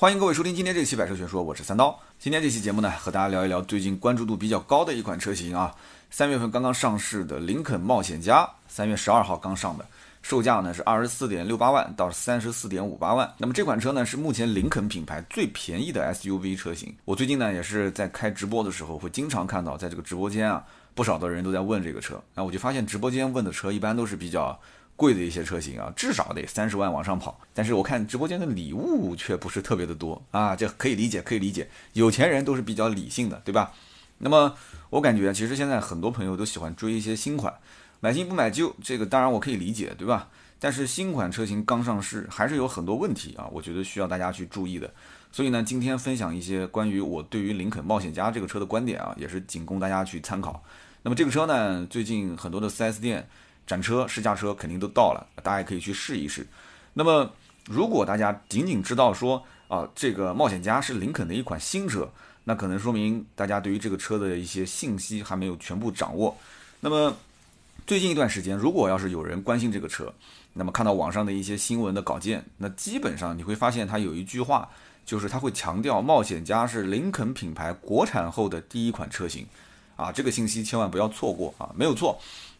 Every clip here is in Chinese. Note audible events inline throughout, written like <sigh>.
欢迎各位收听今天这期百车全说，我是三刀。今天这期节目呢，和大家聊一聊最近关注度比较高的一款车型啊，三月份刚刚上市的林肯冒险家，三月十二号刚上的，售价呢是二十四点六八万到三十四点五八万。那么这款车呢是目前林肯品牌最便宜的 SUV 车型。我最近呢也是在开直播的时候，会经常看到在这个直播间啊，不少的人都在问这个车。那我就发现直播间问的车一般都是比较。贵的一些车型啊，至少得三十万往上跑。但是我看直播间的礼物却不是特别的多啊，这可以理解，可以理解。有钱人都是比较理性的，对吧？那么我感觉其实现在很多朋友都喜欢追一些新款，买新不买旧，这个当然我可以理解，对吧？但是新款车型刚上市，还是有很多问题啊，我觉得需要大家去注意的。所以呢，今天分享一些关于我对于林肯冒险家这个车的观点啊，也是仅供大家去参考。那么这个车呢，最近很多的 4S 店。展车试驾车肯定都到了，大家也可以去试一试。那么，如果大家仅仅知道说啊，这个冒险家是林肯的一款新车，那可能说明大家对于这个车的一些信息还没有全部掌握。那么，最近一段时间，如果要是有人关心这个车，那么看到网上的一些新闻的稿件，那基本上你会发现它有一句话，就是它会强调冒险家是林肯品牌国产后的第一款车型啊，这个信息千万不要错过啊，没有错。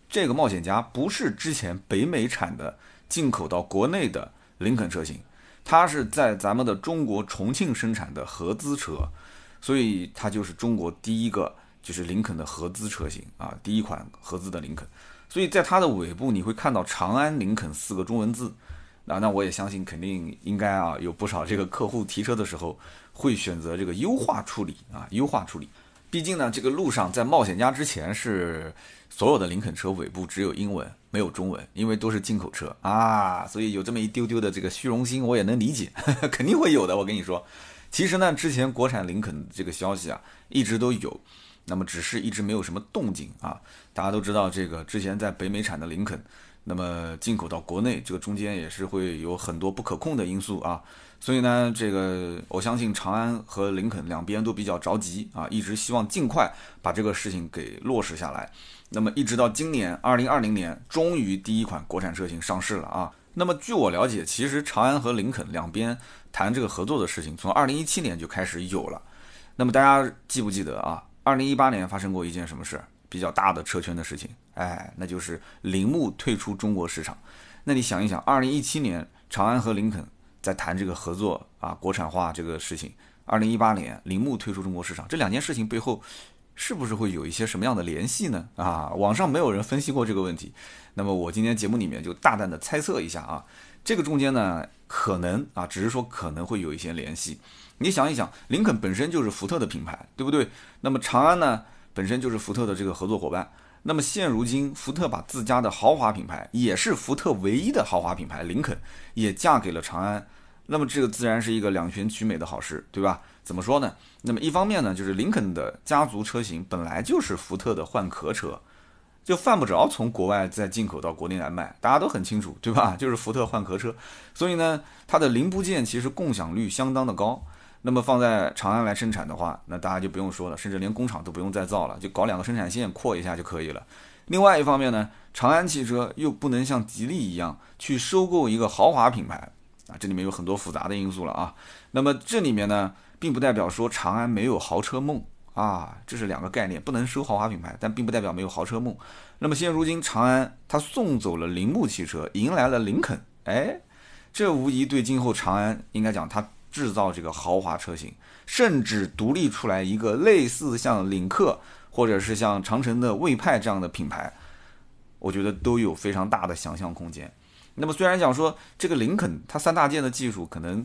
这个冒险家不是之前北美产的进口到国内的林肯车型，它是在咱们的中国重庆生产的合资车，所以它就是中国第一个就是林肯的合资车型啊，第一款合资的林肯。所以在它的尾部你会看到长安林肯四个中文字，那那我也相信肯定应该啊有不少这个客户提车的时候会选择这个优化处理啊优化处理。毕竟呢，这个路上在冒险家之前是所有的林肯车尾部只有英文没有中文，因为都是进口车啊，所以有这么一丢丢的这个虚荣心，我也能理解，<laughs> 肯定会有的。我跟你说，其实呢，之前国产林肯这个消息啊一直都有，那么只是一直没有什么动静啊。大家都知道，这个之前在北美产的林肯，那么进口到国内，这个中间也是会有很多不可控的因素啊。所以呢，这个我相信长安和林肯两边都比较着急啊，一直希望尽快把这个事情给落实下来。那么一直到今年二零二零年，终于第一款国产车型上市了啊。那么据我了解，其实长安和林肯两边谈这个合作的事情，从二零一七年就开始有了。那么大家记不记得啊？二零一八年发生过一件什么事？比较大的车圈的事情，哎，那就是铃木退出中国市场。那你想一想，二零一七年长安和林肯。在谈这个合作啊，国产化这个事情。二零一八年，铃木退出中国市场，这两件事情背后是不是会有一些什么样的联系呢？啊，网上没有人分析过这个问题。那么我今天节目里面就大胆的猜测一下啊，这个中间呢，可能啊，只是说可能会有一些联系。你想一想，林肯本身就是福特的品牌，对不对？那么长安呢，本身就是福特的这个合作伙伴。那么现如今，福特把自家的豪华品牌，也是福特唯一的豪华品牌林肯，也嫁给了长安。那么这个自然是一个两全其美的好事，对吧？怎么说呢？那么一方面呢，就是林肯的家族车型本来就是福特的换壳车，就犯不着从国外再进口到国内来卖，大家都很清楚，对吧？就是福特换壳车，所以呢，它的零部件其实共享率相当的高。那么放在长安来生产的话，那大家就不用说了，甚至连工厂都不用再造了，就搞两个生产线扩一下就可以了。另外一方面呢，长安汽车又不能像吉利一样去收购一个豪华品牌啊，这里面有很多复杂的因素了啊。那么这里面呢，并不代表说长安没有豪车梦啊，这是两个概念，不能收豪华品牌，但并不代表没有豪车梦。那么现如今长安它送走了铃木汽车，迎来了林肯，哎，这无疑对今后长安应该讲它。制造这个豪华车型，甚至独立出来一个类似像领克或者是像长城的魏派这样的品牌，我觉得都有非常大的想象空间。那么虽然讲说这个林肯它三大件的技术可能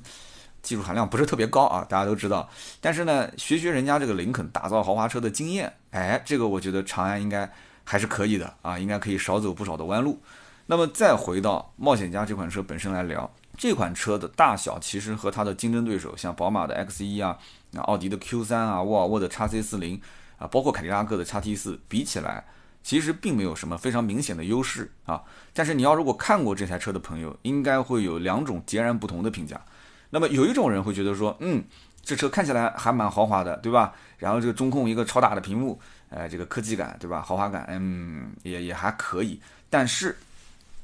技术含量不是特别高啊，大家都知道，但是呢学学人家这个林肯打造豪华车的经验，哎，这个我觉得长安应该还是可以的啊，应该可以少走不少的弯路。那么再回到冒险家这款车本身来聊。这款车的大小其实和它的竞争对手，像宝马的 X1 啊、奥迪的 Q3 啊、沃尔沃的 XC40 啊，包括凯迪拉克的 XT4 比起来，其实并没有什么非常明显的优势啊。但是你要如果看过这台车的朋友，应该会有两种截然不同的评价。那么有一种人会觉得说，嗯，这车看起来还蛮豪华的，对吧？然后这个中控一个超大的屏幕，呃，这个科技感，对吧？豪华感，嗯，也也还可以。但是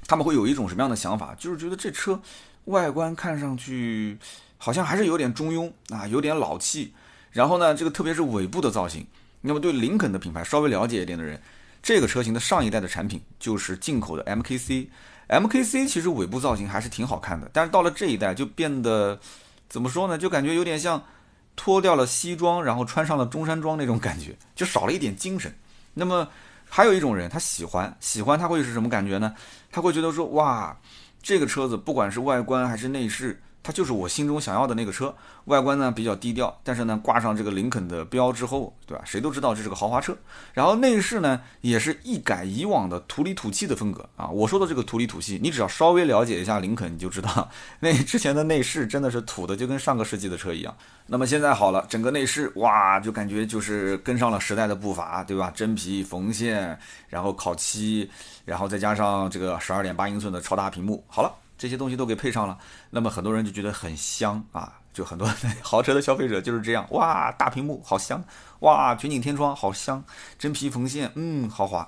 他们会有一种什么样的想法？就是觉得这车。外观看上去好像还是有点中庸啊，有点老气。然后呢，这个特别是尾部的造型，那么对林肯的品牌稍微了解一点的人，这个车型的上一代的产品就是进口的 MKC。MKC 其实尾部造型还是挺好看的，但是到了这一代就变得怎么说呢？就感觉有点像脱掉了西装，然后穿上了中山装那种感觉，就少了一点精神。那么还有一种人，他喜欢喜欢他会是什么感觉呢？他会觉得说哇，这个车子不管是外观还是内饰。它就是我心中想要的那个车，外观呢比较低调，但是呢挂上这个林肯的标之后，对吧？谁都知道这是个豪华车。然后内饰呢也是一改以往的土里土气的风格啊。我说的这个土里土气，你只要稍微了解一下林肯，你就知道 <laughs> 那之前的内饰真的是土的，就跟上个世纪的车一样。那么现在好了，整个内饰哇，就感觉就是跟上了时代的步伐，对吧？真皮缝线，然后烤漆，然后再加上这个十二点八英寸的超大屏幕，好了。这些东西都给配上了，那么很多人就觉得很香啊，就很多豪车的消费者就是这样，哇，大屏幕好香，哇，全景天窗好香，真皮缝线，嗯，豪华。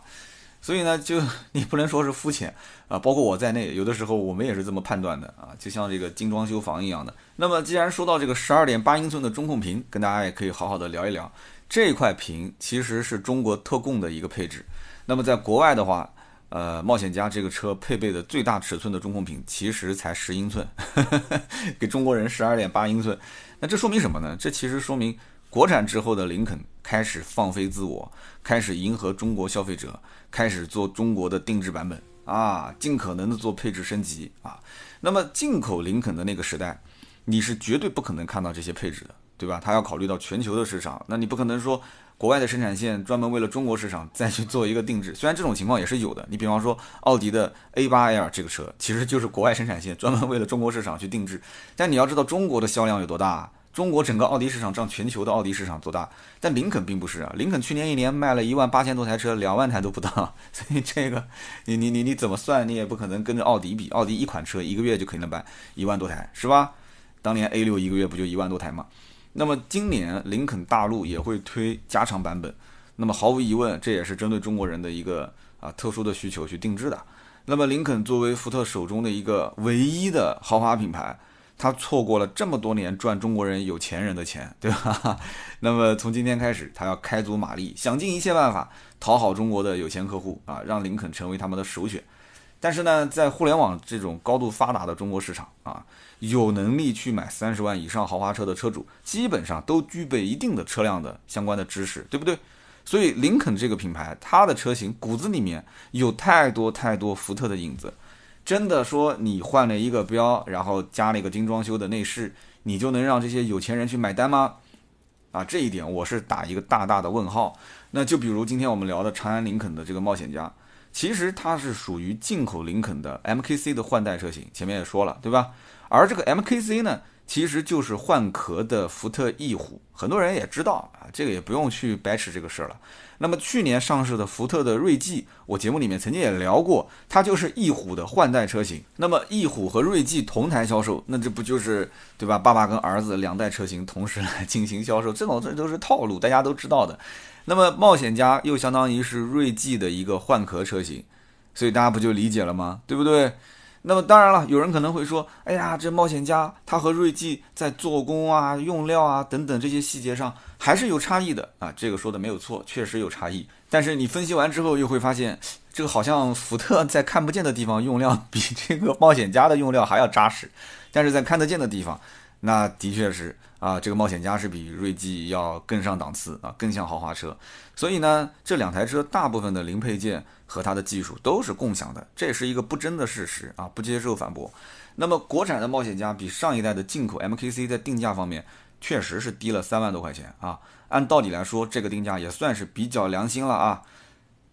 所以呢，就你不能说是肤浅啊，包括我在内，有的时候我们也是这么判断的啊，就像这个精装修房一样的。那么既然说到这个十二点八英寸的中控屏，跟大家也可以好好的聊一聊，这块屏其实是中国特供的一个配置。那么在国外的话，呃，冒险家这个车配备的最大尺寸的中控屏其实才十英寸，<laughs> 给中国人十二点八英寸。那这说明什么呢？这其实说明国产之后的林肯开始放飞自我，开始迎合中国消费者，开始做中国的定制版本啊，尽可能的做配置升级啊。那么进口林肯的那个时代，你是绝对不可能看到这些配置的，对吧？他要考虑到全球的市场，那你不可能说。国外的生产线专门为了中国市场再去做一个定制，虽然这种情况也是有的。你比方说奥迪的 A8L 这个车，其实就是国外生产线专门为了中国市场去定制。但你要知道中国的销量有多大，中国整个奥迪市场占全球的奥迪市场多大？但林肯并不是啊，林肯去年一年卖了一万八千多台车，两万台都不到。所以这个你你你你怎么算，你也不可能跟着奥迪比。奥迪一款车一个月就可以能卖一万多台，是吧？当年 A6 一个月不就一万多台吗？那么今年林肯大陆也会推加长版本，那么毫无疑问，这也是针对中国人的一个啊特殊的需求去定制的。那么林肯作为福特手中的一个唯一的豪华品牌，它错过了这么多年赚中国人有钱人的钱，对吧？<laughs> 那么从今天开始，它要开足马力，想尽一切办法讨好中国的有钱客户啊，让林肯成为他们的首选。但是呢，在互联网这种高度发达的中国市场啊，有能力去买三十万以上豪华车的车主，基本上都具备一定的车辆的相关的知识，对不对？所以林肯这个品牌，它的车型骨子里面有太多太多福特的影子。真的说你换了一个标，然后加了一个精装修的内饰，你就能让这些有钱人去买单吗？啊，这一点我是打一个大大的问号。那就比如今天我们聊的长安林肯的这个冒险家。其实它是属于进口林肯的 MKC 的换代车型，前面也说了，对吧？而这个 MKC 呢，其实就是换壳的福特翼虎，很多人也知道啊，这个也不用去掰扯这个事儿了。那么去年上市的福特的锐际，我节目里面曾经也聊过，它就是翼虎的换代车型。那么翼虎和锐际同台销售，那这不就是对吧？爸爸跟儿子两代车型同时来进行销售，这种这都是套路，大家都知道的。那么冒险家又相当于是锐际的一个换壳车型，所以大家不就理解了吗？对不对？那么当然了，有人可能会说，哎呀，这冒险家它和锐际在做工啊、用料啊等等这些细节上还是有差异的啊。这个说的没有错，确实有差异。但是你分析完之后又会发现，这个好像福特在看不见的地方用料比这个冒险家的用料还要扎实，但是在看得见的地方。那的确是啊，这个冒险家是比锐际要更上档次啊，更像豪华车。所以呢，这两台车大部分的零配件和它的技术都是共享的，这是一个不争的事实啊，不接受反驳。那么国产的冒险家比上一代的进口 MKC 在定价方面确实是低了三万多块钱啊，按道理来说，这个定价也算是比较良心了啊。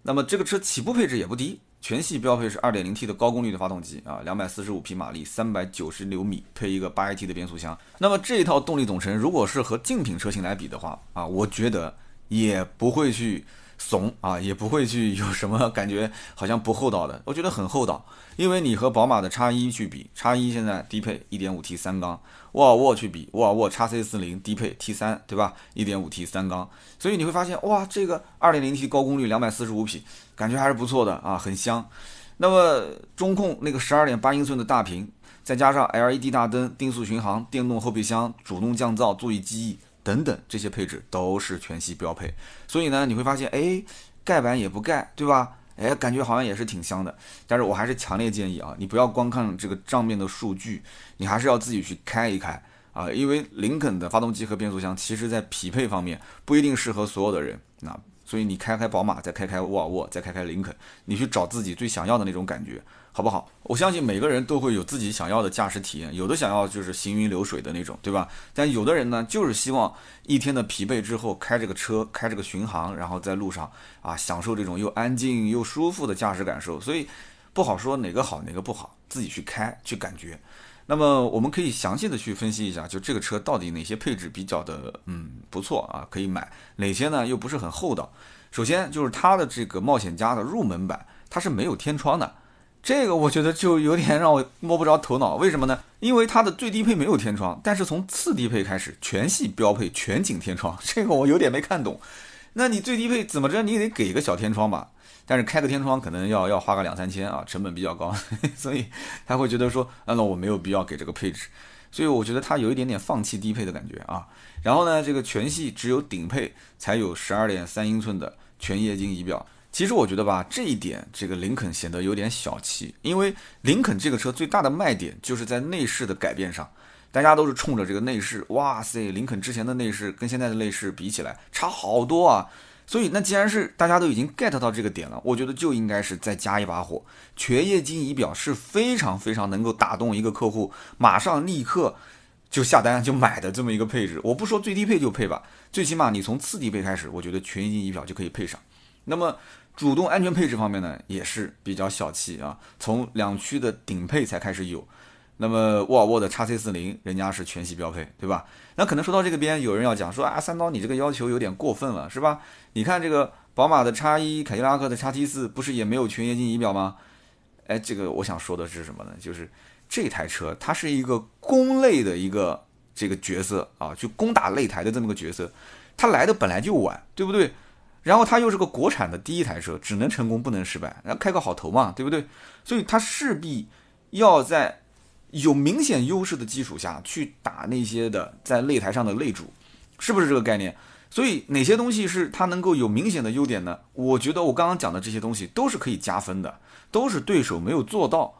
那么这个车起步配置也不低。全系标配是 2.0T 的高功率的发动机啊，245匹马力，390牛米，配一个 8AT 的变速箱。那么这一套动力总成，如果是和竞品车型来比的话啊，我觉得也不会去怂啊，也不会去有什么感觉好像不厚道的。我觉得很厚道，因为你和宝马的叉一去比，叉一现在低配 1.5T 三缸，沃尔沃去比，沃尔沃 x C40 低配 T3，对吧？1.5T 三缸，所以你会发现哇，这个 2.0T 高功率245匹。感觉还是不错的啊，很香。那么中控那个十二点八英寸的大屏，再加上 LED 大灯、定速巡航、电动后备箱、主动降噪、座椅记忆等等这些配置都是全系标配。所以呢，你会发现，哎，盖板也不盖，对吧？哎，感觉好像也是挺香的。但是我还是强烈建议啊，你不要光看这个账面的数据，你还是要自己去开一开啊，因为林肯的发动机和变速箱，其实在匹配方面不一定适合所有的人。那所以你开开宝马，再开开沃尔沃，再开开林肯，你去找自己最想要的那种感觉。好不好？我相信每个人都会有自己想要的驾驶体验，有的想要就是行云流水的那种，对吧？但有的人呢，就是希望一天的疲惫之后，开这个车，开这个巡航，然后在路上啊，享受这种又安静又舒服的驾驶感受。所以不好说哪个好哪个不好，自己去开去感觉。那么我们可以详细的去分析一下，就这个车到底哪些配置比较的嗯不错啊，可以买，哪些呢又不是很厚道。首先就是它的这个冒险家的入门版，它是没有天窗的。这个我觉得就有点让我摸不着头脑，为什么呢？因为它的最低配没有天窗，但是从次低配开始全系标配全景天窗，<laughs> 这个我有点没看懂。那你最低配怎么着，你也得给个小天窗吧？但是开个天窗可能要要花个两三千啊，成本比较高，<laughs> 所以他会觉得说，那我没有必要给这个配置，所以我觉得他有一点点放弃低配的感觉啊。然后呢，这个全系只有顶配才有十二点三英寸的全液晶仪表。其实我觉得吧，这一点这个林肯显得有点小气，因为林肯这个车最大的卖点就是在内饰的改变上，大家都是冲着这个内饰，哇塞，林肯之前的内饰跟现在的内饰比起来差好多啊，所以那既然是大家都已经 get 到这个点了，我觉得就应该是再加一把火，全液晶仪表是非常非常能够打动一个客户，马上立刻就下单就买的这么一个配置，我不说最低配就配吧，最起码你从次低配开始，我觉得全液晶仪表就可以配上，那么。主动安全配置方面呢，也是比较小气啊，从两驱的顶配才开始有。那么沃尔沃的 x C 四零，人家是全系标配，对吧？那可能说到这个边，有人要讲说啊，三刀你这个要求有点过分了，是吧？你看这个宝马的 x 一，凯迪拉克的 x T 四，不是也没有全液晶仪表吗？哎，这个我想说的是什么呢？就是这台车它是一个攻类的一个这个角色啊，就攻打擂台的这么个角色，它来的本来就晚，对不对？然后它又是个国产的第一台车，只能成功不能失败，然后开个好头嘛，对不对？所以它势必要在有明显优势的基础下去打那些的在擂台上的擂主，是不是这个概念？所以哪些东西是它能够有明显的优点呢？我觉得我刚刚讲的这些东西都是可以加分的，都是对手没有做到，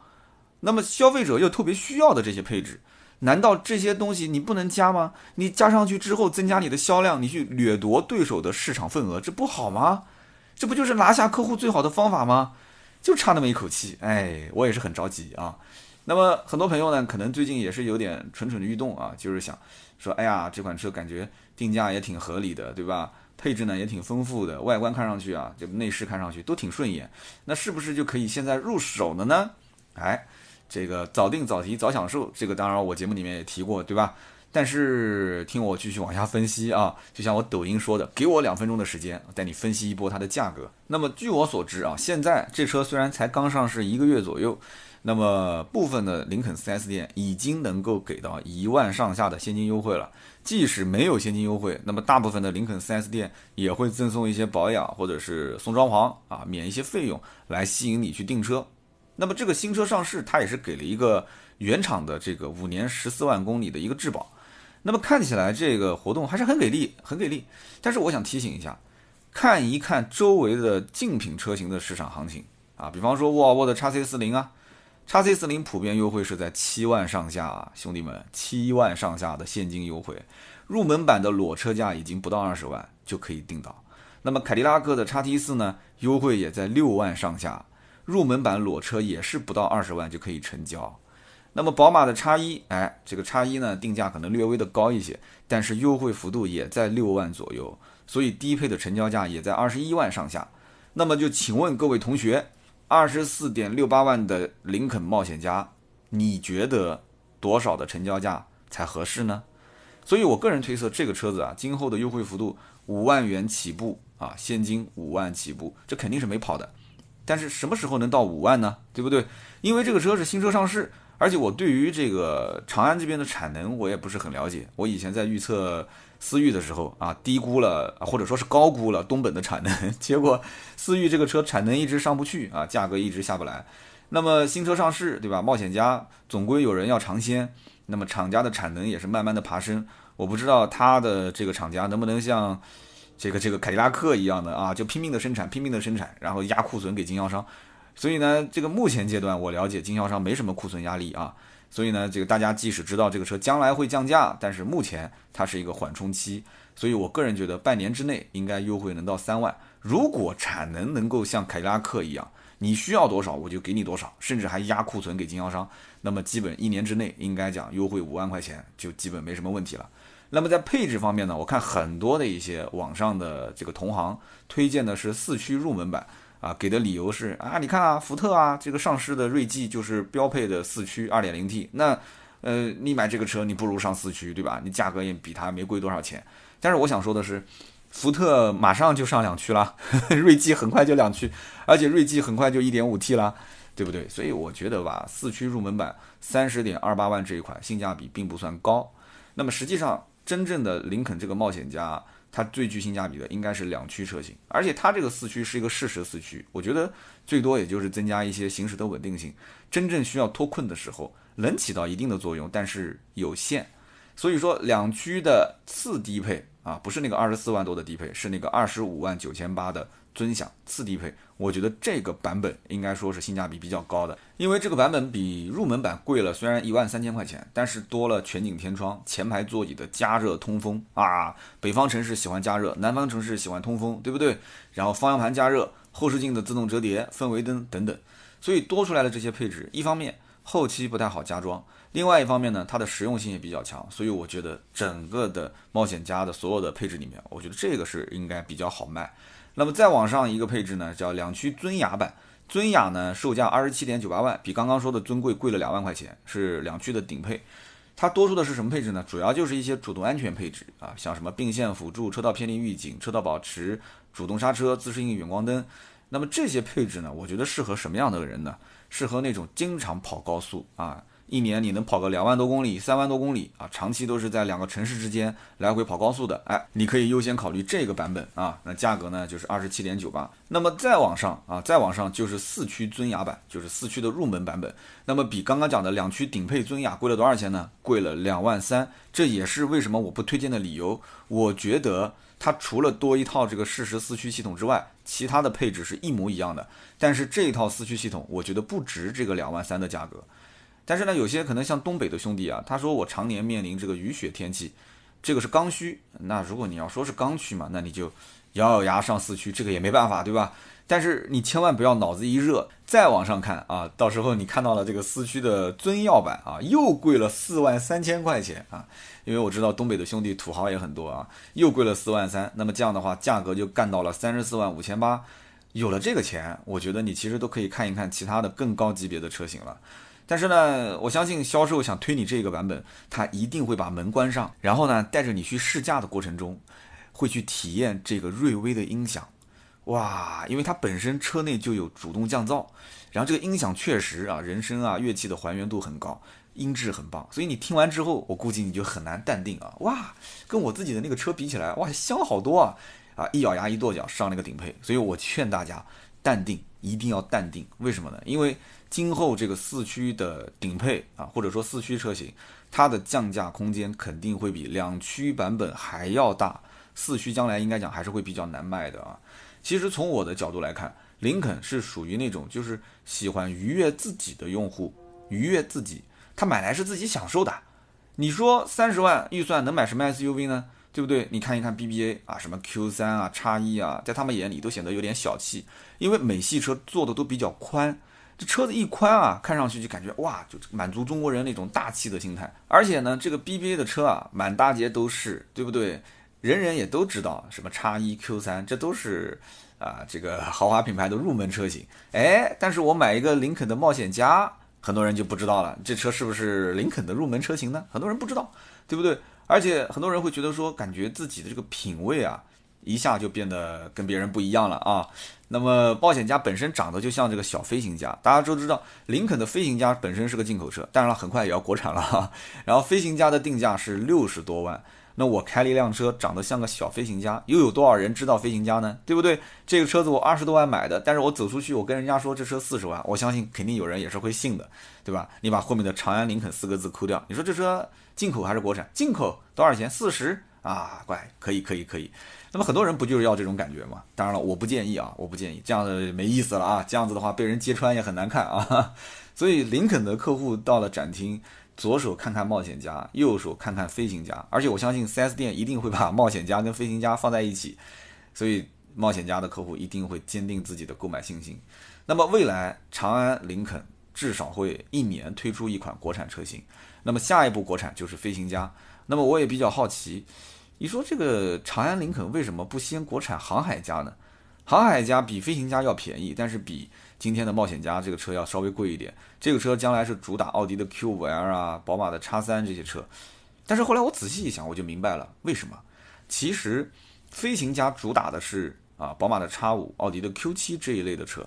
那么消费者又特别需要的这些配置。难道这些东西你不能加吗？你加上去之后增加你的销量，你去掠夺对手的市场份额，这不好吗？这不就是拿下客户最好的方法吗？就差那么一口气，哎，我也是很着急啊。那么很多朋友呢，可能最近也是有点蠢蠢欲动啊，就是想说，哎呀，这款车感觉定价也挺合理的，对吧？配置呢也挺丰富的，外观看上去啊，就内饰看上去都挺顺眼，那是不是就可以现在入手了呢？哎。这个早定早提早享受，这个当然我节目里面也提过，对吧？但是听我继续往下分析啊，就像我抖音说的，给我两分钟的时间，带你分析一波它的价格。那么据我所知啊，现在这车虽然才刚上市一个月左右，那么部分的林肯 4S 店已经能够给到一万上下的现金优惠了。即使没有现金优惠，那么大部分的林肯 4S 店也会赠送一些保养或者是送装潢啊，免一些费用来吸引你去订车。那么这个新车上市，它也是给了一个原厂的这个五年十四万公里的一个质保。那么看起来这个活动还是很给力，很给力。但是我想提醒一下，看一看周围的竞品车型的市场行情啊，比方说沃尔沃的 x C 四零啊，x C 四零普遍优惠是在七万上下啊，兄弟们，七万上下的现金优惠，入门版的裸车价已经不到二十万就可以订到。那么凯迪拉克的 x T 四呢，优惠也在六万上下。入门版裸车也是不到二十万就可以成交，那么宝马的叉一，哎，这个叉一呢定价可能略微的高一些，但是优惠幅度也在六万左右，所以低配的成交价也在二十一万上下。那么就请问各位同学，二十四点六八万的林肯冒险家，你觉得多少的成交价才合适呢？所以我个人推测这个车子啊，今后的优惠幅度五万元起步啊，现金五万起步，这肯定是没跑的。但是什么时候能到五万呢？对不对？因为这个车是新车上市，而且我对于这个长安这边的产能我也不是很了解。我以前在预测思域的时候啊，低估了或者说是高估了东本的产能，<laughs> 结果思域这个车产能一直上不去啊，价格一直下不来。那么新车上市，对吧？冒险家总归有人要尝鲜，那么厂家的产能也是慢慢的爬升。我不知道它的这个厂家能不能像这个这个凯迪拉克一样的啊，就拼命的生产，拼命的生产，然后压库存给经销商。所以呢，这个目前阶段我了解经销商没什么库存压力啊。所以呢，这个大家即使知道这个车将来会降价，但是目前它是一个缓冲期。所以我个人觉得半年之内应该优惠能到三万。如果产能能够像凯迪拉克一样。你需要多少我就给你多少，甚至还压库存给经销商，那么基本一年之内应该讲优惠五万块钱就基本没什么问题了。那么在配置方面呢，我看很多的一些网上的这个同行推荐的是四驱入门版啊，给的理由是啊，你看啊，福特啊这个上市的锐际就是标配的四驱二点零 T，那呃你买这个车你不如上四驱对吧？你价格也比它没贵多少钱。但是我想说的是。福特马上就上两驱了，<laughs> 锐际很快就两驱，而且锐际很快就一点五 T 了，对不对？所以我觉得吧，四驱入门版三十点二八万这一款性价比并不算高。那么实际上，真正的林肯这个冒险家，它最具性价比的应该是两驱车型，而且它这个四驱是一个适时四驱，我觉得最多也就是增加一些行驶的稳定性，真正需要脱困的时候能起到一定的作用，但是有限。所以说，两驱的次低配。啊，不是那个二十四万多的低配，是那个二十五万九千八的尊享次低配。我觉得这个版本应该说是性价比比较高的，因为这个版本比入门版贵了，虽然一万三千块钱，但是多了全景天窗、前排座椅的加热通风啊。北方城市喜欢加热，南方城市喜欢通风，对不对？然后方向盘加热，后视镜的自动折叠，氛围灯等等，所以多出来的这些配置，一方面后期不太好加装。另外一方面呢，它的实用性也比较强，所以我觉得整个的冒险家的所有的配置里面，我觉得这个是应该比较好卖。那么再往上一个配置呢，叫两驱尊雅版。尊雅呢，售价二十七点九八万，比刚刚说的尊贵贵了两万块钱，是两驱的顶配。它多出的是什么配置呢？主要就是一些主动安全配置啊，像什么并线辅助、车道偏离预警、车道保持、主动刹车、自适应远光灯。那么这些配置呢，我觉得适合什么样的人呢？适合那种经常跑高速啊。一年你能跑个两万多公里、三万多公里啊，长期都是在两个城市之间来回跑高速的，哎，你可以优先考虑这个版本啊。那价格呢就是二十七点九八。那么再往上啊，再往上就是四驱尊雅版，就是四驱的入门版本。那么比刚刚讲的两驱顶配尊雅贵了多少钱呢？贵了两万三。这也是为什么我不推荐的理由。我觉得它除了多一套这个适时四驱系统之外，其他的配置是一模一样的。但是这一套四驱系统，我觉得不值这个两万三的价格。但是呢，有些可能像东北的兄弟啊，他说我常年面临这个雨雪天气，这个是刚需。那如果你要说是刚需嘛，那你就咬咬牙上四驱，这个也没办法，对吧？但是你千万不要脑子一热，再往上看啊，到时候你看到了这个四驱的尊耀版啊，又贵了四万三千块钱啊。因为我知道东北的兄弟土豪也很多啊，又贵了四万三。那么这样的话，价格就干到了三十四万五千八。有了这个钱，我觉得你其实都可以看一看其他的更高级别的车型了。但是呢，我相信销售想推你这个版本，他一定会把门关上，然后呢，带着你去试驾的过程中，会去体验这个瑞威的音响，哇，因为它本身车内就有主动降噪，然后这个音响确实啊，人声啊，乐器的还原度很高，音质很棒，所以你听完之后，我估计你就很难淡定啊，哇，跟我自己的那个车比起来，哇，香好多啊，啊，一咬牙一跺脚上那个顶配，所以我劝大家淡定，一定要淡定，为什么呢？因为。今后这个四驱的顶配啊，或者说四驱车型，它的降价空间肯定会比两驱版本还要大。四驱将来应该讲还是会比较难卖的啊。其实从我的角度来看，林肯是属于那种就是喜欢愉悦自己的用户，愉悦自己，他买来是自己享受的。你说三十万预算能买什么 SUV 呢？对不对？你看一看 BBA 啊，什么 Q3 啊、叉一啊，在他们眼里都显得有点小气，因为美系车做的都比较宽。这车子一宽啊，看上去就感觉哇，就满足中国人那种大气的心态。而且呢，这个 BBA 的车啊，满大街都是，对不对？人人也都知道，什么叉一、Q 三，这都是啊，这个豪华品牌的入门车型。哎，但是我买一个林肯的冒险家，很多人就不知道了，这车是不是林肯的入门车型呢？很多人不知道，对不对？而且很多人会觉得说，感觉自己的这个品味啊。一下就变得跟别人不一样了啊！那么冒险家本身长得就像这个小飞行家，大家都知道，林肯的飞行家本身是个进口车，当然了，很快也要国产了哈。<laughs> 然后飞行家的定价是六十多万，那我开了一辆车，长得像个小飞行家，又有多少人知道飞行家呢？对不对？这个车子我二十多万买的，但是我走出去，我跟人家说这车四十万，我相信肯定有人也是会信的，对吧？你把后面的长安林肯四个字抠掉，你说这车进口还是国产？进口多少钱？四十啊，乖，可以可以可以。那么很多人不就是要这种感觉吗？当然了，我不建议啊，我不建议，这样子没意思了啊，这样子的话被人揭穿也很难看啊。<laughs> 所以林肯的客户到了展厅，左手看看冒险家，右手看看飞行家，而且我相信 4S 店一定会把冒险家跟飞行家放在一起，所以冒险家的客户一定会坚定自己的购买信心。那么未来长安林肯至少会一年推出一款国产车型，那么下一步国产就是飞行家。那么我也比较好奇。你说这个长安林肯为什么不先国产航海家呢？航海家比飞行家要便宜，但是比今天的冒险家这个车要稍微贵一点。这个车将来是主打奥迪的 Q5L 啊，宝马的 X3 这些车。但是后来我仔细一想，我就明白了为什么。其实飞行家主打的是啊，宝马的 X5、奥迪的 Q7 这一类的车。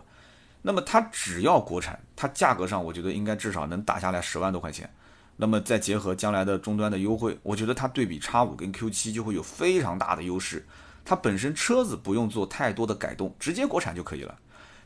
那么它只要国产，它价格上我觉得应该至少能打下来十万多块钱。那么再结合将来的终端的优惠，我觉得它对比叉五跟 Q 七就会有非常大的优势。它本身车子不用做太多的改动，直接国产就可以了。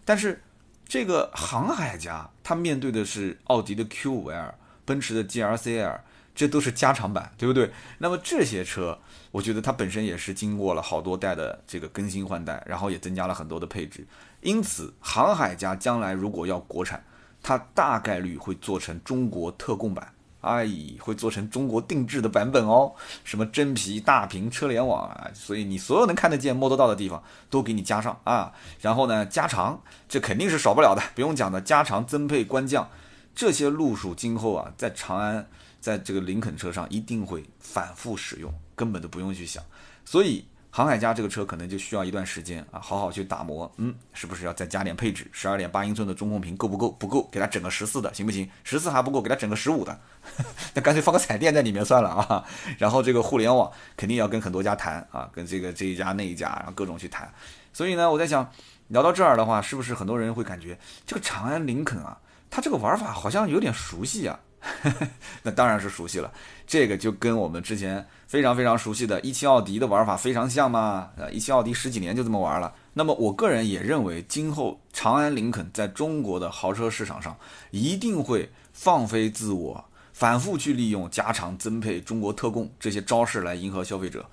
但是这个航海家，它面对的是奥迪的 Q 五 L、奔驰的 GLC L，这都是加长版，对不对？那么这些车，我觉得它本身也是经过了好多代的这个更新换代，然后也增加了很多的配置。因此，航海家将来如果要国产，它大概率会做成中国特供版。哎，会做成中国定制的版本哦，什么真皮大屏车联网啊，所以你所有能看得见、摸得到的地方都给你加上啊。然后呢，加长，这肯定是少不了的，不用讲的，加长增配官降，这些路数今后啊，在长安，在这个林肯车上一定会反复使用，根本都不用去想，所以。航海家这个车可能就需要一段时间啊，好好去打磨。嗯，是不是要再加点配置？十二点八英寸的中控屏够不够？不够，给它整个十四的，行不行？十四还不够，给它整个十五的，<laughs> 那干脆放个彩电在里面算了啊。然后这个互联网肯定要跟很多家谈啊，跟这个这一家那一家，然后各种去谈。所以呢，我在想，聊到这儿的话，是不是很多人会感觉这个长安林肯啊，它这个玩法好像有点熟悉啊？<laughs> 那当然是熟悉了，这个就跟我们之前非常非常熟悉的一汽奥迪的玩法非常像嘛。呃，一汽奥迪十几年就这么玩了。那么我个人也认为，今后长安林肯在中国的豪车市场上一定会放飞自我，反复去利用加长增配、中国特供这些招式来迎合消费者。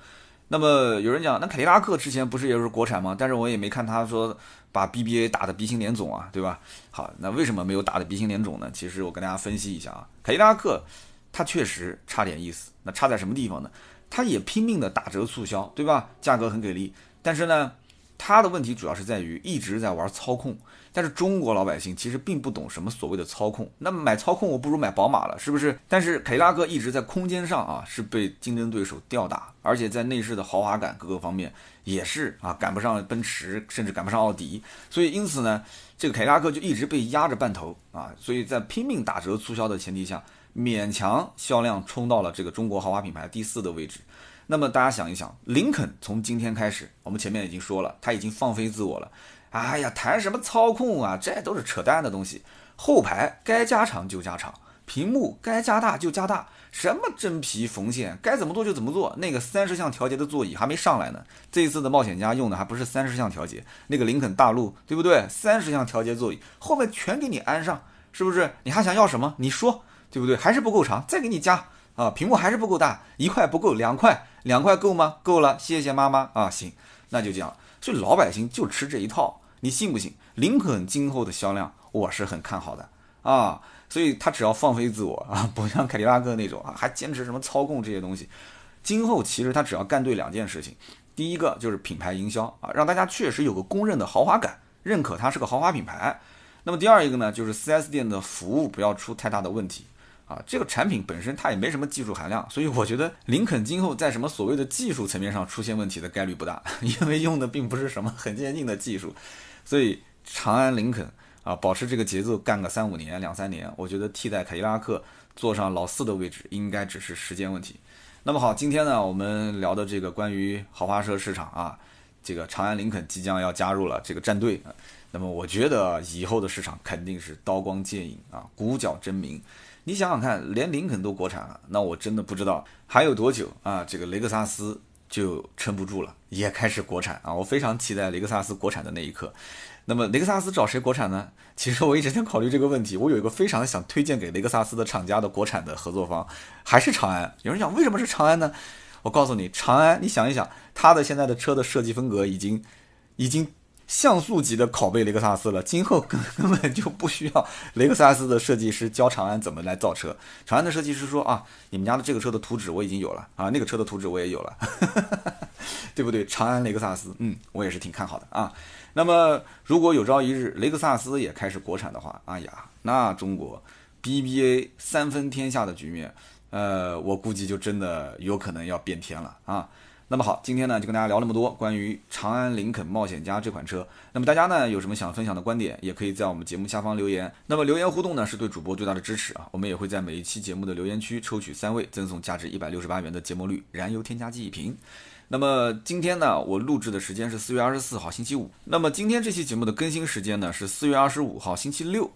那么有人讲，那凯迪拉克之前不是也是国产吗？但是我也没看他说把 BBA 打的鼻青脸肿啊，对吧？好，那为什么没有打的鼻青脸肿呢？其实我跟大家分析一下啊，凯迪拉克它确实差点意思。那差在什么地方呢？它也拼命的打折促销，对吧？价格很给力，但是呢，它的问题主要是在于一直在玩操控。但是中国老百姓其实并不懂什么所谓的操控，那买操控我不如买宝马了，是不是？但是凯迪拉克一直在空间上啊是被竞争对手吊打，而且在内饰的豪华感各个方面也是啊赶不上奔驰，甚至赶不上奥迪，所以因此呢，这个凯迪拉克就一直被压着半头啊，所以在拼命打折促销的前提下，勉强销量冲到了这个中国豪华品牌第四的位置。那么大家想一想，林肯从今天开始，我们前面已经说了，它已经放飞自我了。哎呀，谈什么操控啊，这都是扯淡的东西。后排该加长就加长，屏幕该加大就加大，什么真皮缝线该怎么做就怎么做。那个三十项调节的座椅还没上来呢，这一次的冒险家用的还不是三十项调节，那个林肯大陆对不对？三十项调节座椅后面全给你安上，是不是？你还想要什么？你说对不对？还是不够长，再给你加啊！屏幕还是不够大，一块不够，两块，两块够吗？够了，谢谢妈妈啊！行，那就这样。所以老百姓就吃这一套。你信不信？林肯今后的销量我是很看好的啊，所以他只要放飞自我啊，不像凯迪拉克那种啊，还坚持什么操控这些东西。今后其实他只要干对两件事情，第一个就是品牌营销啊，让大家确实有个公认的豪华感，认可它是个豪华品牌。那么第二一个呢，就是 4S 店的服务不要出太大的问题啊。这个产品本身它也没什么技术含量，所以我觉得林肯今后在什么所谓的技术层面上出现问题的概率不大，<laughs> 因为用的并不是什么很先进的技术。所以长安林肯啊，保持这个节奏干个三五年、两三年，我觉得替代凯迪拉克坐上老四的位置，应该只是时间问题。那么好，今天呢，我们聊的这个关于豪华车市场啊，这个长安林肯即将要加入了这个战队啊。那么我觉得以后的市场肯定是刀光剑影啊，鼓角争鸣。你想想看，连林肯都国产了，那我真的不知道还有多久啊，这个雷克萨斯就撑不住了，也开始国产啊！我非常期待雷克萨斯国产的那一刻。那么雷克萨斯找谁国产呢？其实我一直在考虑这个问题。我有一个非常想推荐给雷克萨斯的厂家的国产的合作方，还是长安。有人讲为什么是长安呢？我告诉你，长安，你想一想，它的现在的车的设计风格已经，已经像素级的拷贝雷克萨斯了。今后根根本就不需要雷克萨斯的设计师教长安怎么来造车。长安的设计师说啊，你们家的这个车的图纸我已经有了啊，那个车的图纸我也有了，<laughs> 对不对？长安雷克萨斯，嗯，我也是挺看好的啊。那么，如果有朝一日雷克萨斯也开始国产的话，哎呀，那中国 BBA 三分天下的局面，呃，我估计就真的有可能要变天了啊。那么好，今天呢就跟大家聊那么多关于长安林肯冒险家这款车。那么大家呢有什么想分享的观点，也可以在我们节目下方留言。那么留言互动呢是对主播最大的支持啊。我们也会在每一期节目的留言区抽取三位，赠送价值一百六十八元的节末绿燃油添加剂一瓶。那么今天呢，我录制的时间是四月二十四号星期五。那么今天这期节目的更新时间呢是四月二十五号星期六。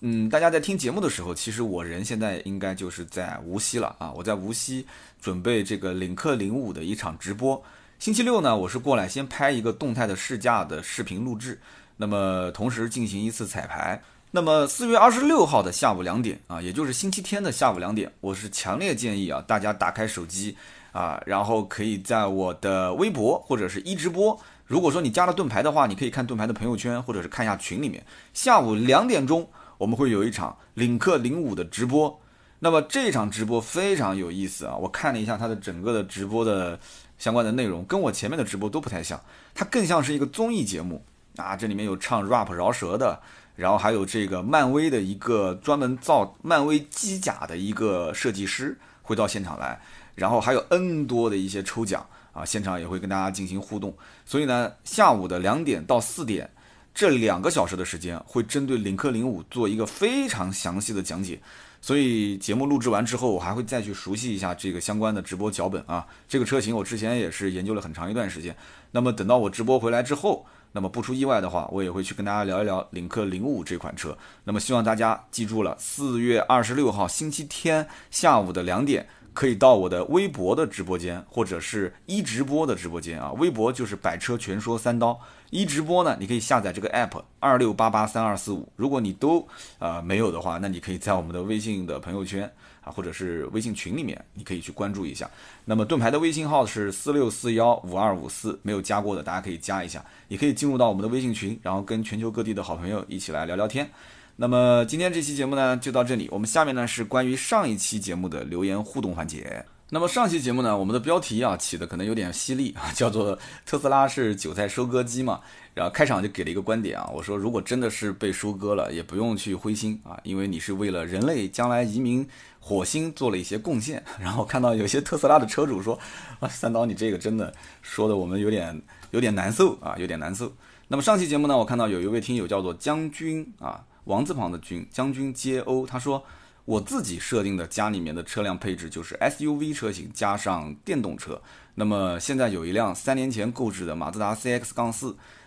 嗯，大家在听节目的时候，其实我人现在应该就是在无锡了啊。我在无锡准备这个领克零五的一场直播。星期六呢，我是过来先拍一个动态的试驾的视频录制，那么同时进行一次彩排。那么四月二十六号的下午两点啊，也就是星期天的下午两点，我是强烈建议啊，大家打开手机。啊，然后可以在我的微博或者是一直播。如果说你加了盾牌的话，你可以看盾牌的朋友圈，或者是看一下群里面。下午两点钟，我们会有一场领克零五的直播。那么这场直播非常有意思啊！我看了一下它的整个的直播的相关的内容，跟我前面的直播都不太像，它更像是一个综艺节目啊。这里面有唱 rap 饶舌的，然后还有这个漫威的一个专门造漫威机甲的一个设计师会到现场来。然后还有 N 多的一些抽奖啊，现场也会跟大家进行互动。所以呢，下午的两点到四点这两个小时的时间，会针对领克零五做一个非常详细的讲解。所以节目录制完之后，我还会再去熟悉一下这个相关的直播脚本啊。这个车型我之前也是研究了很长一段时间。那么等到我直播回来之后，那么不出意外的话，我也会去跟大家聊一聊领克零五这款车。那么希望大家记住了，四月二十六号星期天下午的两点。可以到我的微博的直播间，或者是一直播的直播间啊。微博就是百车全说三刀，一直播呢，你可以下载这个 app 二六八八三二四五。如果你都呃没有的话，那你可以在我们的微信的朋友圈啊，或者是微信群里面，你可以去关注一下。那么盾牌的微信号是四六四幺五二五四，没有加过的大家可以加一下，也可以进入到我们的微信群，然后跟全球各地的好朋友一起来聊聊天。那么今天这期节目呢就到这里，我们下面呢是关于上一期节目的留言互动环节。那么上期节目呢，我们的标题啊起的可能有点犀利啊，<laughs> 叫做特斯拉是韭菜收割机嘛。然后开场就给了一个观点啊，我说如果真的是被收割了，也不用去灰心啊，因为你是为了人类将来移民火星做了一些贡献。<laughs> 然后看到有些特斯拉的车主说啊，三刀你这个真的说的我们有点有点难受啊，有点难受。那么上期节目呢，我看到有一位听友叫做将军啊。王字旁的军将军接欧，他说我自己设定的家里面的车辆配置就是 SUV 车型加上电动车。那么现在有一辆三年前购置的马自达 CX-4，杠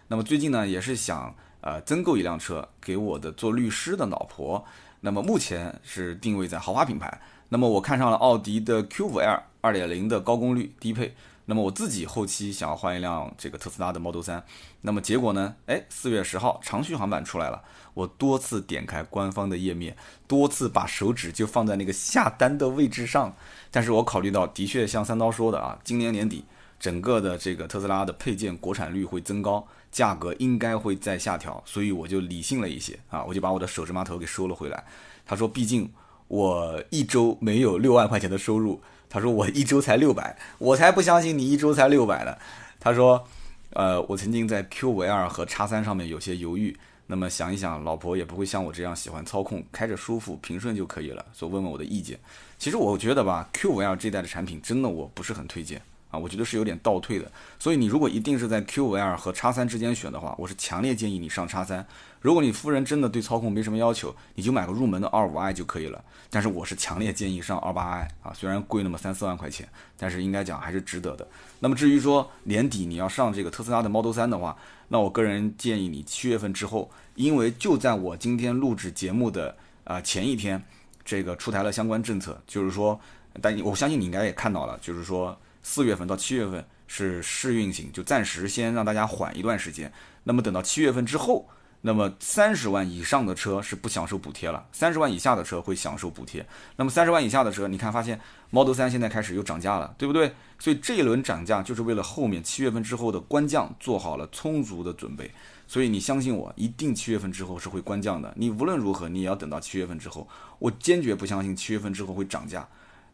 那么最近呢也是想呃增购一辆车给我的做律师的老婆。那么目前是定位在豪华品牌。那么我看上了奥迪的 Q5L 2.0的高功率低配。那么我自己后期想要换一辆这个特斯拉的 Model 3，那么结果呢？哎，四月十号长续航版出来了，我多次点开官方的页面，多次把手指就放在那个下单的位置上，但是我考虑到的确像三刀说的啊，今年年底整个的这个特斯拉的配件国产率会增高，价格应该会再下调，所以我就理性了一些啊，我就把我的手指码头给收了回来。他说，毕竟我一周没有六万块钱的收入。他说我一周才六百，我才不相信你一周才六百呢。他说，呃，我曾经在 Q5L 和叉三上面有些犹豫，那么想一想，老婆也不会像我这样喜欢操控，开着舒服平顺就可以了，所以问问我的意见。其实我觉得吧，Q5L 这代的产品真的我不是很推荐。啊，我觉得是有点倒退的，所以你如果一定是在 Q5L 和叉三之间选的话，我是强烈建议你上叉三。如果你夫人真的对操控没什么要求，你就买个入门的二五 i 就可以了。但是我是强烈建议上二八 i 啊，虽然贵那么三四万块钱，但是应该讲还是值得的。那么至于说年底你要上这个特斯拉的 Model 3的话，那我个人建议你七月份之后，因为就在我今天录制节目的啊前一天。这个出台了相关政策，就是说，但我相信你应该也看到了，就是说四月份到七月份是试运行，就暂时先让大家缓一段时间。那么等到七月份之后。那么三十万以上的车是不享受补贴了，三十万以下的车会享受补贴。那么三十万以下的车，你看发现 Model 3现在开始又涨价了，对不对？所以这一轮涨价就是为了后面七月份之后的官降做好了充足的准备。所以你相信我，一定七月份之后是会官降的。你无论如何，你也要等到七月份之后。我坚决不相信七月份之后会涨价。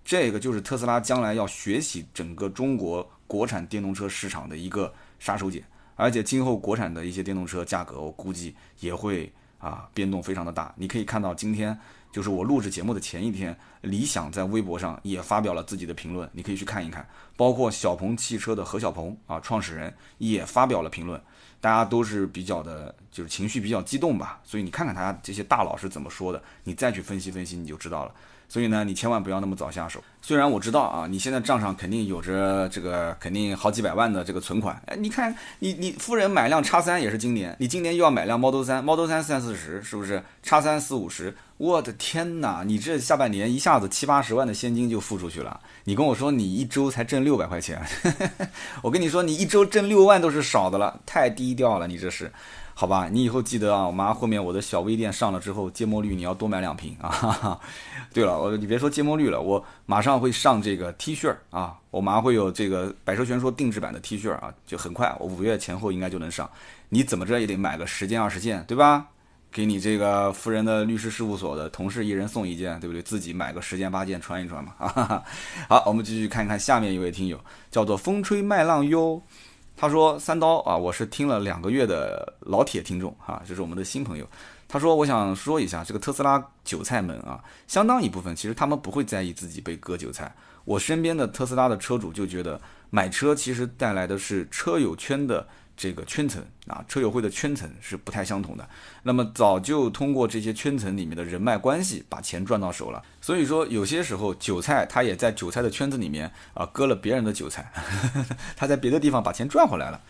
这个就是特斯拉将来要学习整个中国国产电动车市场的一个杀手锏。而且今后国产的一些电动车价格，我估计也会啊变动非常的大。你可以看到，今天就是我录制节目的前一天，理想在微博上也发表了自己的评论，你可以去看一看。包括小鹏汽车的何小鹏啊，创始人也发表了评论，大家都是比较的，就是情绪比较激动吧。所以你看看他这些大佬是怎么说的，你再去分析分析，你就知道了。所以呢，你千万不要那么早下手。虽然我知道啊，你现在账上肯定有着这个肯定好几百万的这个存款。哎，你看你你夫人买辆叉三也是今年，你今年又要买辆 Model 三，Model 三三四十是不是？叉三四五十，我的天哪！你这下半年一下子七八十万的现金就付出去了。你跟我说你一周才挣六百块钱，<laughs> 我跟你说你一周挣六万都是少的了，太低调了，你这是。好吧，你以后记得啊，我妈后面我的小微店上了之后，芥末绿你要多买两瓶啊。<laughs> 对了，我你别说芥末绿了，我马上会上这个 T 恤啊，我马上会有这个百车全说定制版的 T 恤啊，就很快，我五月前后应该就能上。你怎么着也得买个十件二十件，对吧？给你这个夫人的律师事务所的同事一人送一件，对不对？自己买个十件八件穿一穿嘛。啊好，我们继续看看下面一位听友，叫做风吹麦浪哟。他说：“三刀啊，我是听了两个月的老铁听众啊，就是我们的新朋友。他说，我想说一下这个特斯拉韭菜们啊，相当一部分其实他们不会在意自己被割韭菜。我身边的特斯拉的车主就觉得买车其实带来的是车友圈的。”这个圈层啊，车友会的圈层是不太相同的。那么早就通过这些圈层里面的人脉关系，把钱赚到手了。所以说，有些时候韭菜他也在韭菜的圈子里面啊，割了别人的韭菜，<laughs> 他在别的地方把钱赚回来了。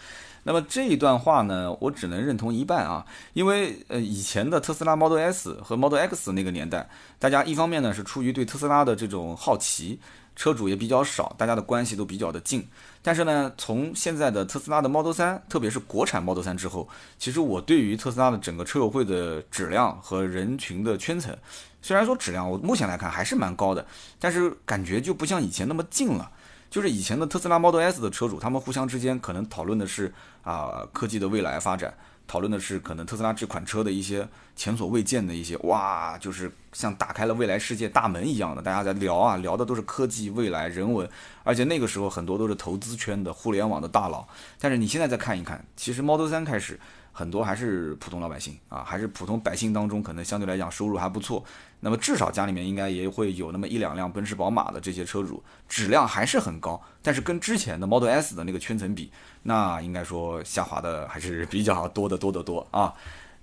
那么这一段话呢，我只能认同一半啊，因为呃，以前的特斯拉 Model S 和 Model X 那个年代，大家一方面呢是出于对特斯拉的这种好奇。车主也比较少，大家的关系都比较的近。但是呢，从现在的特斯拉的 Model 3，特别是国产 Model 3之后，其实我对于特斯拉的整个车友会的质量和人群的圈层，虽然说质量我目前来看还是蛮高的，但是感觉就不像以前那么近了。就是以前的特斯拉 Model S 的车主，他们互相之间可能讨论的是啊科技的未来发展。讨论的是可能特斯拉这款车的一些前所未见的一些哇，就是像打开了未来世界大门一样的，大家在聊啊，聊的都是科技、未来、人文，而且那个时候很多都是投资圈的、互联网的大佬。但是你现在再看一看，其实 Model 三开始。很多还是普通老百姓啊，还是普通百姓当中，可能相对来讲收入还不错。那么至少家里面应该也会有那么一两辆奔驰、宝马的这些车主，质量还是很高。但是跟之前的 Model S 的那个圈层比，那应该说下滑的还是比较多的多得多啊。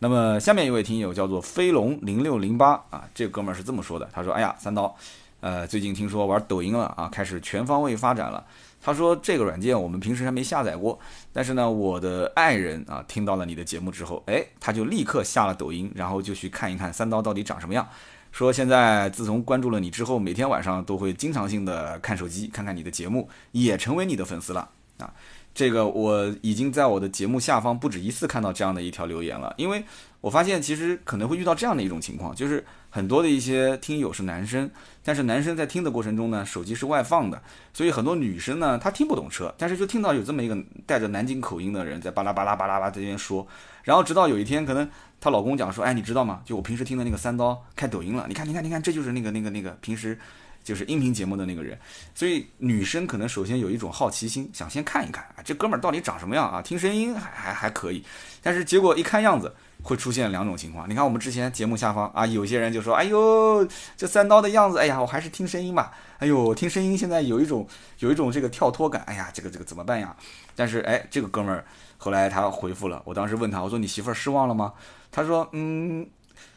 那么下面一位听友叫做飞龙零六零八啊，这哥们儿是这么说的，他说：“哎呀，三刀，呃，最近听说玩抖音了啊，开始全方位发展了。”他说这个软件我们平时还没下载过，但是呢，我的爱人啊听到了你的节目之后，哎，他就立刻下了抖音，然后就去看一看三刀到底长什么样。说现在自从关注了你之后，每天晚上都会经常性的看手机，看看你的节目，也成为你的粉丝了啊。这个我已经在我的节目下方不止一次看到这样的一条留言了，因为我发现其实可能会遇到这样的一种情况，就是很多的一些听友是男生。但是男生在听的过程中呢，手机是外放的，所以很多女生呢，她听不懂车，但是就听到有这么一个带着南京口音的人在巴拉巴拉巴拉巴拉这边说，然后直到有一天，可能她老公讲说，哎，你知道吗？就我平时听的那个三刀开抖音了，你看，你看，你看，这就是那个那个那个平时就是音频节目的那个人，所以女生可能首先有一种好奇心，想先看一看啊，这哥们儿到底长什么样啊？听声音还还还可以，但是结果一看样子。会出现两种情况，你看我们之前节目下方啊，有些人就说：“哎呦，这三刀的样子，哎呀，我还是听声音吧。”哎呦，听声音现在有一种有一种这个跳脱感，哎呀，这个这个怎么办呀？但是哎，这个哥们儿后来他回复了，我当时问他，我说：“你媳妇儿失望了吗？”他说：“嗯，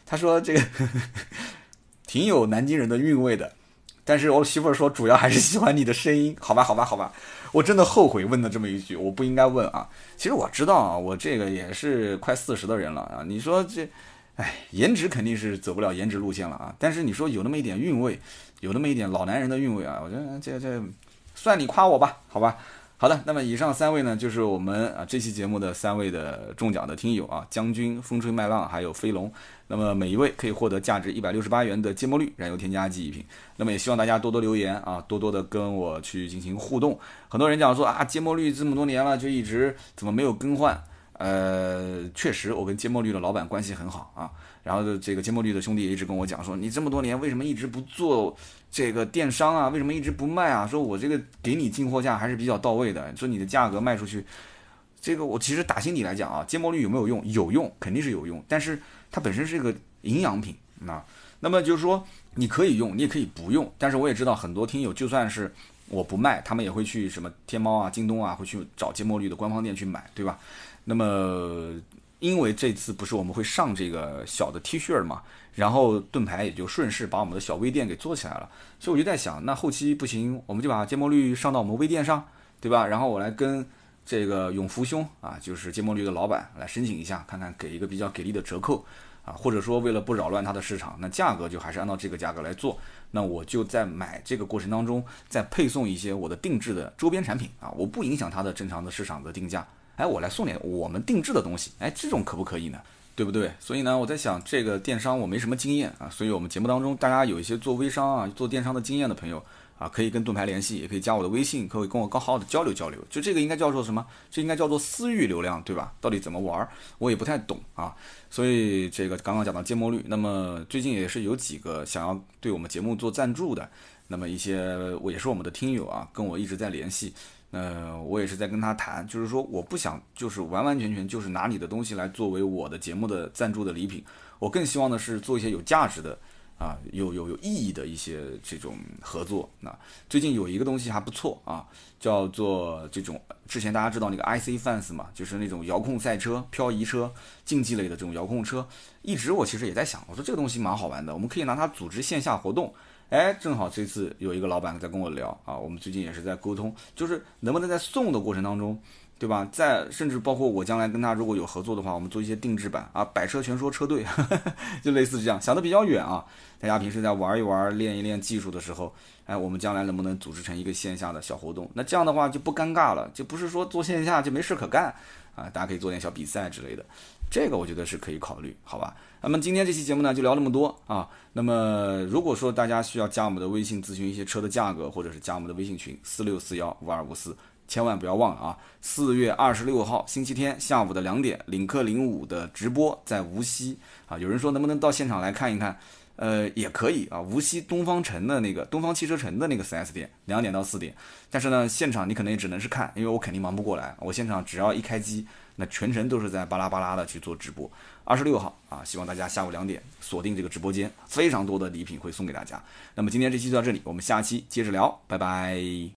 他说这个 <laughs> 挺有南京人的韵味的。”但是我媳妇儿说，主要还是喜欢你的声音，好吧，好吧，好吧，我真的后悔问了这么一句，我不应该问啊。其实我知道啊，我这个也是快四十的人了啊。你说这哎，颜值肯定是走不了颜值路线了啊。但是你说有那么一点韵味，有那么一点老男人的韵味啊，我觉得这这算你夸我吧，好吧。好的，那么以上三位呢，就是我们啊这期节目的三位的中奖的听友啊，将军、风吹麦浪还有飞龙。那么每一位可以获得价值一百六十八元的芥末绿燃油添加剂一瓶。那么也希望大家多多留言啊，多多的跟我去进行互动。很多人讲说啊，芥末绿这么多年了，就一直怎么没有更换？呃，确实，我跟芥末绿的老板关系很好啊。然后这个芥末绿的兄弟也一直跟我讲说，你这么多年为什么一直不做这个电商啊？为什么一直不卖啊？说我这个给你进货价还是比较到位的，说你的价格卖出去，这个我其实打心底来讲啊，芥末绿有没有用？有用，肯定是有用。但是它本身是一个营养品啊。那么就是说，你可以用，你也可以不用。但是我也知道很多听友，就算是我不卖，他们也会去什么天猫啊、京东啊，会去找芥末绿的官方店去买，对吧？那么，因为这次不是我们会上这个小的 T 恤嘛，然后盾牌也就顺势把我们的小微店给做起来了，所以我就在想，那后期不行，我们就把芥末绿上到我们微店上，对吧？然后我来跟这个永福兄啊，就是芥末绿的老板来申请一下，看看给一个比较给力的折扣啊，或者说为了不扰乱它的市场，那价格就还是按照这个价格来做，那我就在买这个过程当中再配送一些我的定制的周边产品啊，我不影响它的正常的市场的定价。哎，我来送点我们定制的东西，哎，这种可不可以呢？对不对？所以呢，我在想这个电商我没什么经验啊，所以我们节目当中大家有一些做微商啊、做电商的经验的朋友啊，可以跟盾牌联系，也可以加我的微信，可以跟我刚好好的交流交流。就这个应该叫做什么？这应该叫做私域流量，对吧？到底怎么玩？我也不太懂啊。所以这个刚刚讲到芥末绿，那么最近也是有几个想要对我们节目做赞助的，那么一些我也是我们的听友啊，跟我一直在联系。呃，我也是在跟他谈，就是说我不想就是完完全全就是拿你的东西来作为我的节目的赞助的礼品，我更希望的是做一些有价值的啊，有有有意义的一些这种合作。那最近有一个东西还不错啊，叫做这种之前大家知道那个 IC Fans 嘛，就是那种遥控赛车、漂移车、竞技类的这种遥控车，一直我其实也在想，我说这个东西蛮好玩的，我们可以拿它组织线下活动。哎，正好这次有一个老板在跟我聊啊，我们最近也是在沟通，就是能不能在送的过程当中，对吧？在甚至包括我将来跟他如果有合作的话，我们做一些定制版啊，百车全说车队，<laughs> 就类似这样，想的比较远啊。大家平时在玩一玩、练一练技术的时候，哎，我们将来能不能组织成一个线下的小活动？那这样的话就不尴尬了，就不是说做线下就没事可干啊，大家可以做点小比赛之类的。这个我觉得是可以考虑，好吧？那么今天这期节目呢，就聊那么多啊。那么如果说大家需要加我们的微信咨询一些车的价格，或者是加我们的微信群四六四幺五二五四，千万不要忘了啊！四月二十六号星期天下午的两点，领克零五的直播在无锡啊。有人说能不能到现场来看一看？呃，也可以啊。无锡东方城的那个东方汽车城的那个 4S 店，两点到四点。但是呢，现场你可能也只能是看，因为我肯定忙不过来。我现场只要一开机。那全程都是在巴拉巴拉的去做直播，二十六号啊，希望大家下午两点锁定这个直播间，非常多的礼品会送给大家。那么今天这期就到这里，我们下期接着聊，拜拜。